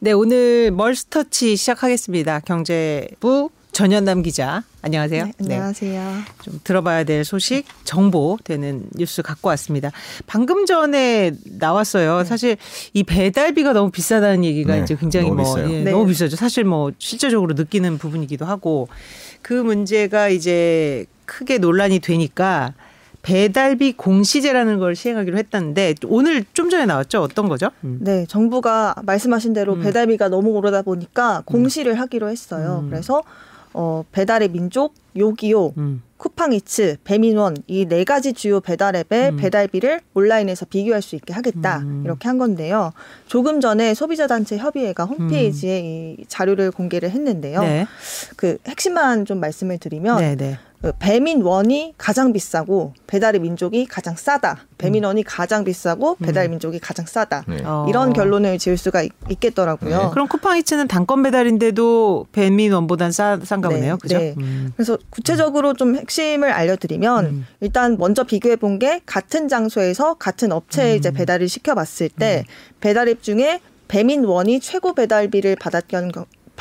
네, 오늘 멀스터치 시작하겠습니다. 경제부 전현남 기자. 안녕하세요. 네, 안녕하세요. 네. 좀 들어봐야 될 소식, 정보 되는 뉴스 갖고 왔습니다. 방금 전에 나왔어요. 네. 사실 이 배달비가 너무 비싸다는 얘기가 네, 이제 굉장히 너무 뭐 예, 너무 비싸죠. 사실 뭐 실제적으로 느끼는 부분이기도 하고 그 문제가 이제 크게 논란이 되니까 배달비 공시제라는 걸 시행하기로 했다는데 오늘 좀 전에 나왔죠. 어떤 거죠? 음. 네, 정부가 말씀하신 대로 음. 배달비가 너무 오르다 보니까 공시를 음. 하기로 했어요. 음. 그래서 어, 배달의 민족, 요기요, 음. 쿠팡이츠, 배민원 이 네 가지 주요 배달 앱의 음. 배달비를 온라인에서 비교할 수 있게 하겠다 음. 이렇게 한 건데요. 조금 전에 소비자 단체 협의회가 홈페이지에 음. 이 자료를 공개를 했는데요. 네. 그 핵심만 좀 말씀을 드리면 네, 네. 그 배민원이 가장 비싸고 배달의 민족이 가장 싸다. 배민원이 가장 비싸고 배달 민족이 가장 싸다. 네. 이런 어. 결론을 지을 수가 있, 겠더라고요 네. 그럼 쿠팡이츠는 단건 배달인데도 배민원보단 싸, 싼가 보네요. 네. 그죠? 네. 음. 그래서 구체적으로 좀 핵심을 알려드리면 음. 일단 먼저 비교해 본 게 같은 장소에서 같은 업체에 음. 이제 배달을 시켜봤을 때 음. 배달앱 중에 배민원이 최고 배달비를 받았던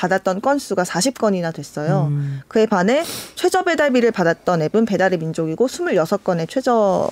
받았던 건수가 40건이나 됐어요. 음. 그에 반해 최저 배달비를 받았던 앱은 배달의 민족이고 26건의 최저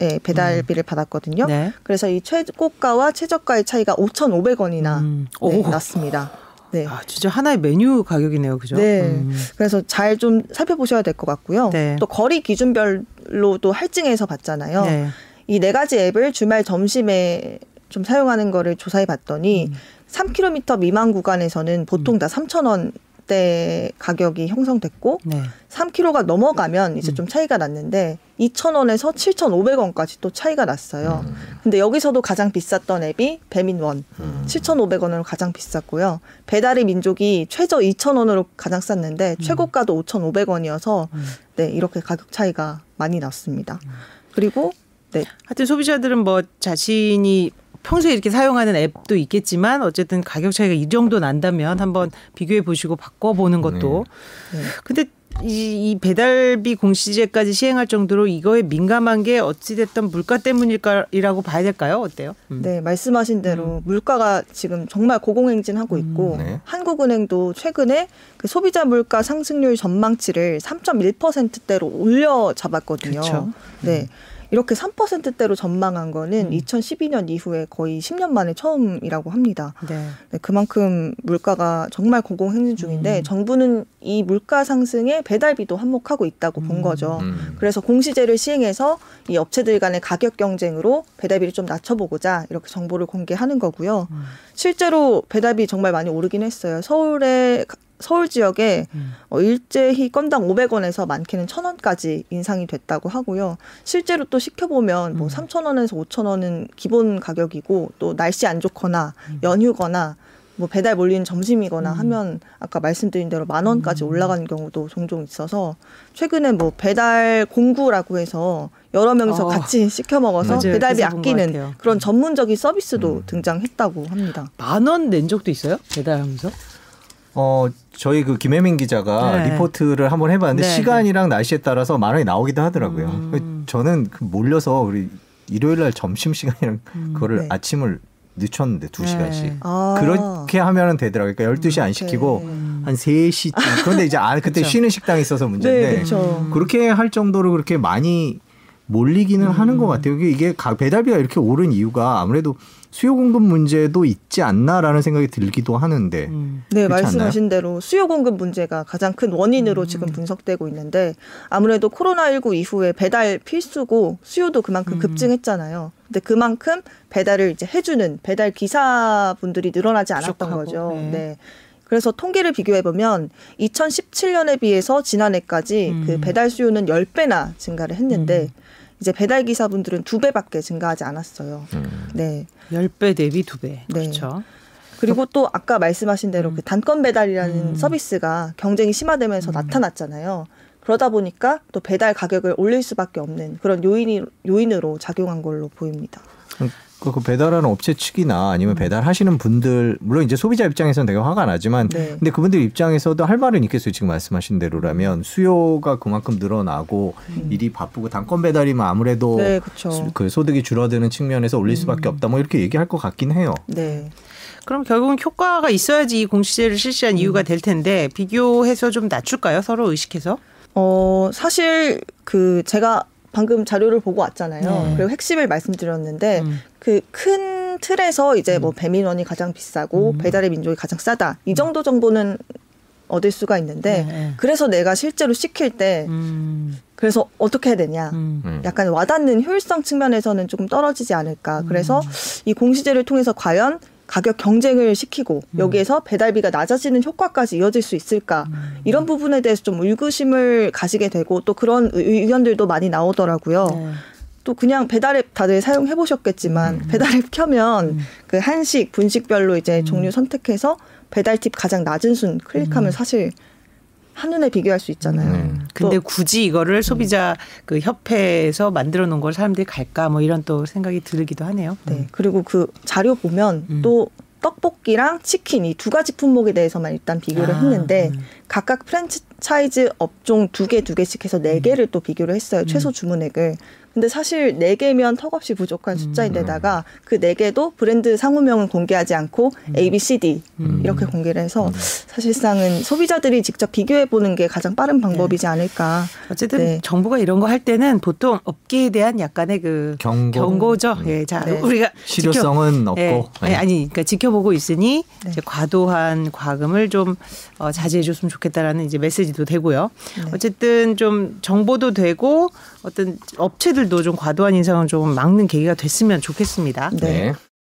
예, 배달비를 음. 받았거든요. 네. 그래서 이 최고가와 최저가의 차이가 5,500원이나 음. 네, 났습니다. 네. 아, 진짜 하나의 메뉴 가격이네요. 그죠? 네. 음. 그래서 잘 좀 살펴보셔야 될 것 같고요. 네. 또 거리 기준별로 도 할증해서 봤잖아요. 네. 이네 가지 앱을 주말 점심에 좀 사용하는 거를 조사해 봤더니 음. 3km 미만 구간에서는 보통 음. 다 3,000원 대 가격이 형성됐고 네. 3kg가 넘어가면 이제 음. 좀 차이가 났는데 2,000원에서 7,500원까지 또 차이가 났어요. 음. 근데 여기서도 가장 비쌌던 앱이 배민원 음. 7,500원으로 가장 비쌌고요. 배달의 민족이 최저 2,000원으로 가장 쌌는데 음. 최고가도 5,500원이어서 음. 네, 이렇게 가격 차이가 많이 났습니다. 음. 그리고 네. 하여튼 소비자들은 뭐 자신이 평소에 이렇게 사용하는 앱도 있겠지만 어쨌든 가격 차이가 이 정도 난다면 한번 비교해 보시고 바꿔 보는 것도. 네. 네. 근데 이, 이 배달비 공시제까지 시행할 정도로 이거에 민감한 게 어찌됐든 물가 때문일까라고 봐야 될까요? 어때요? 음. 네, 말씀하신 대로 음. 물가가 지금 정말 고공행진하고 음. 있고 음. 네. 한국은행도 최근에 그 소비자 물가 상승률 전망치를 3.1%대로 올려 잡았거든요. 그렇죠. 네. 음. 이렇게 3%대로 전망한 거는 음. 2012년 이후에 거의 10년 만에 처음이라고 합니다. 네. 네, 그만큼 물가가 정말 고공행진 중인데 음. 정부는 이 물가 상승에 배달비도 한몫하고 있다고 본 음. 거죠. 음. 그래서 공시제를 시행해서 이 업체들 간의 가격 경쟁으로 배달비를 좀 낮춰보고자 이렇게 정보를 공개하는 거고요. 음. 실제로 배달비 정말 많이 오르긴 했어요. 서울에 서울 지역에 음. 어, 일제히 건당 500원에서 많게는 1000원까지 인상이 됐다고 하고요. 실제로 또 시켜보면 뭐 음. 3,000원에서 5,000원은 기본 가격이고 또 날씨 안 좋거나 음. 연휴거나 뭐 배달 몰리는 점심이거나 음. 하면 아까 말씀드린 대로 만 원까지 음. 올라가는 경우도 종종 있어서 최근에 뭐 배달 공구라고 해서 여러 명이서 어. 같이 시켜 먹어서 맞아요. 배달비 아끼는 그런 전문적인 서비스도 음. 등장했다고 합니다. 만 원 낸 적도 있어요? 배달하면서? 어 저희 그 김혜민 기자가 네. 리포트를 한번 해봤는데 네, 시간이랑 네. 날씨에 따라서 만 원이 나오기도 하더라고요. 음. 저는 그 몰려서 우리 일요일 날 점심 시간이랑 음. 그거를 네. 아침을 늦췄는데 두 네. 시간씩 아. 그렇게 하면은 되더라고요. 그러니까 12시 안 시키고 음. 한 3시쯤 그런데 이제 아 그때 쉬는 식당이 있어서 문제인데 네, 그렇게 할 정도로 그렇게 많이 몰리기는 음. 하는 것 같아요. 이게 배달비가 이렇게 오른 이유가 아무래도 수요 공급 문제도 있지 않나라는 생각이 들기도 하는데. 음. 네, 말씀하신 않나요? 대로 수요 공급 문제가 가장 큰 원인으로 음. 지금 분석되고 있는데 아무래도 코로나19 이후에 배달 필수고 수요도 그만큼 음. 급증했잖아요. 근데 그만큼 배달을 이제 해주는 배달 기사분들이 늘어나지 않았던 부족하고. 거죠. 네. 네. 그래서 통계를 비교해 보면 2017년에 비해서 지난해까지 그 음. 배달 수요는 10배나 증가를 했는데 음. 이제 배달 기사분들은 두 배밖에 증가하지 않았어요. 음. 네. 10배 대비 두 배. 네. 그렇죠. 그리고 또 아까 말씀하신 대로 음. 그 단건 배달이라는 음. 서비스가 경쟁이 심화되면서 음. 나타났잖아요. 그러다 보니까 또 배달 가격을 올릴 수밖에 없는 그런 요인이 요인으로 작용한 걸로 보입니다. 그, 그 배달하는 업체 측이나 아니면 음. 배달하시는 분들 물론 이제 소비자 입장에서는 되게 화가 나지만 네. 근데 그분들 입장에서도 할 말은 있겠어요 지금 말씀하신 대로라면 수요가 그만큼 늘어나고 음. 일이 바쁘고 단건 배달이면 아무래도 네, 그 소득이 줄어드는 측면에서 올릴 수밖에 음. 없다 뭐 이렇게 얘기할 것 같긴 해요. 네. 그럼 결국은 효과가 있어야지 이 공시제를 실시한 음. 이유가 될 텐데 비교해서 좀 낮출까요? 서로 의식해서? 어 사실 그 제가 방금 자료를 보고 왔잖아요. 네. 그리고 핵심을 말씀드렸는데 음. 그 큰 틀에서 이제 뭐 음. 배민원이 가장 비싸고 음. 배달의 민족이 가장 싸다 이 정도 정보는 얻을 수가 있는데 네. 네. 그래서 내가 실제로 시킬 때 음. 그래서 어떻게 해야 되냐 음. 음. 약간 와닿는 효율성 측면에서는 조금 떨어지지 않을까 그래서 이 공시제를 통해서 과연 가격 경쟁을 시키고 음. 여기에서 배달비가 낮아지는 효과까지 이어질 수 있을까 음. 이런 부분에 대해서 좀 의구심을 가지게 되고 또 그런 의견들도 많이 나오더라고요. 네. 또 그냥 배달앱 다들 사용해 보셨겠지만 음. 배달앱 켜면 음. 그 한식 분식별로 이제 음. 종류 선택해서 배달 팁 가장 낮은 순 클릭하면 음. 사실 한눈에 비교할 수 있잖아요. 음. 근데 굳이 이거를 소비자 그 협회에서 만들어 놓은 걸 사람들이 갈까 뭐 이런 또 생각이 들기도 하네요. 네. 음. 그리고 그 자료 보면 음. 또 떡볶이랑 치킨 이 두 가지 품목에 대해서만 일단 비교를 아, 했는데 음. 각각 프랜 차이즈 업종 두 개 두 개씩 해서 네 개를 또 비교를 했어요. 최소 주문액을. 근데 사실 네 개면 턱없이 부족한 음. 숫자인데다가 그 네 개도 브랜드 상호명은 공개하지 않고 음. A, B, C, D 음. 이렇게 공개를 해서 음. 사실상은 소비자들이 직접 비교해 보는 게 가장 빠른 방법이지 네. 않을까. 어쨌든 네. 정부가 이런 거 할 때는 보통 업계에 대한 약간의 그 경고. 경고죠. 음. 예, 자 네. 우리가 실효성은 지켜, 없고 예, 네. 아니 그러니까 지켜보고 있으니 네. 이제 과도한 과금을 좀 어, 자제해 줬으면 좋겠다라는 이제 메시지 도 되고요. 네. 어쨌든 좀 정보도 되고 어떤 업체들 분들도 좀 과도한 인상을 좀 막는 계기가 됐으면 좋겠습니다. 네.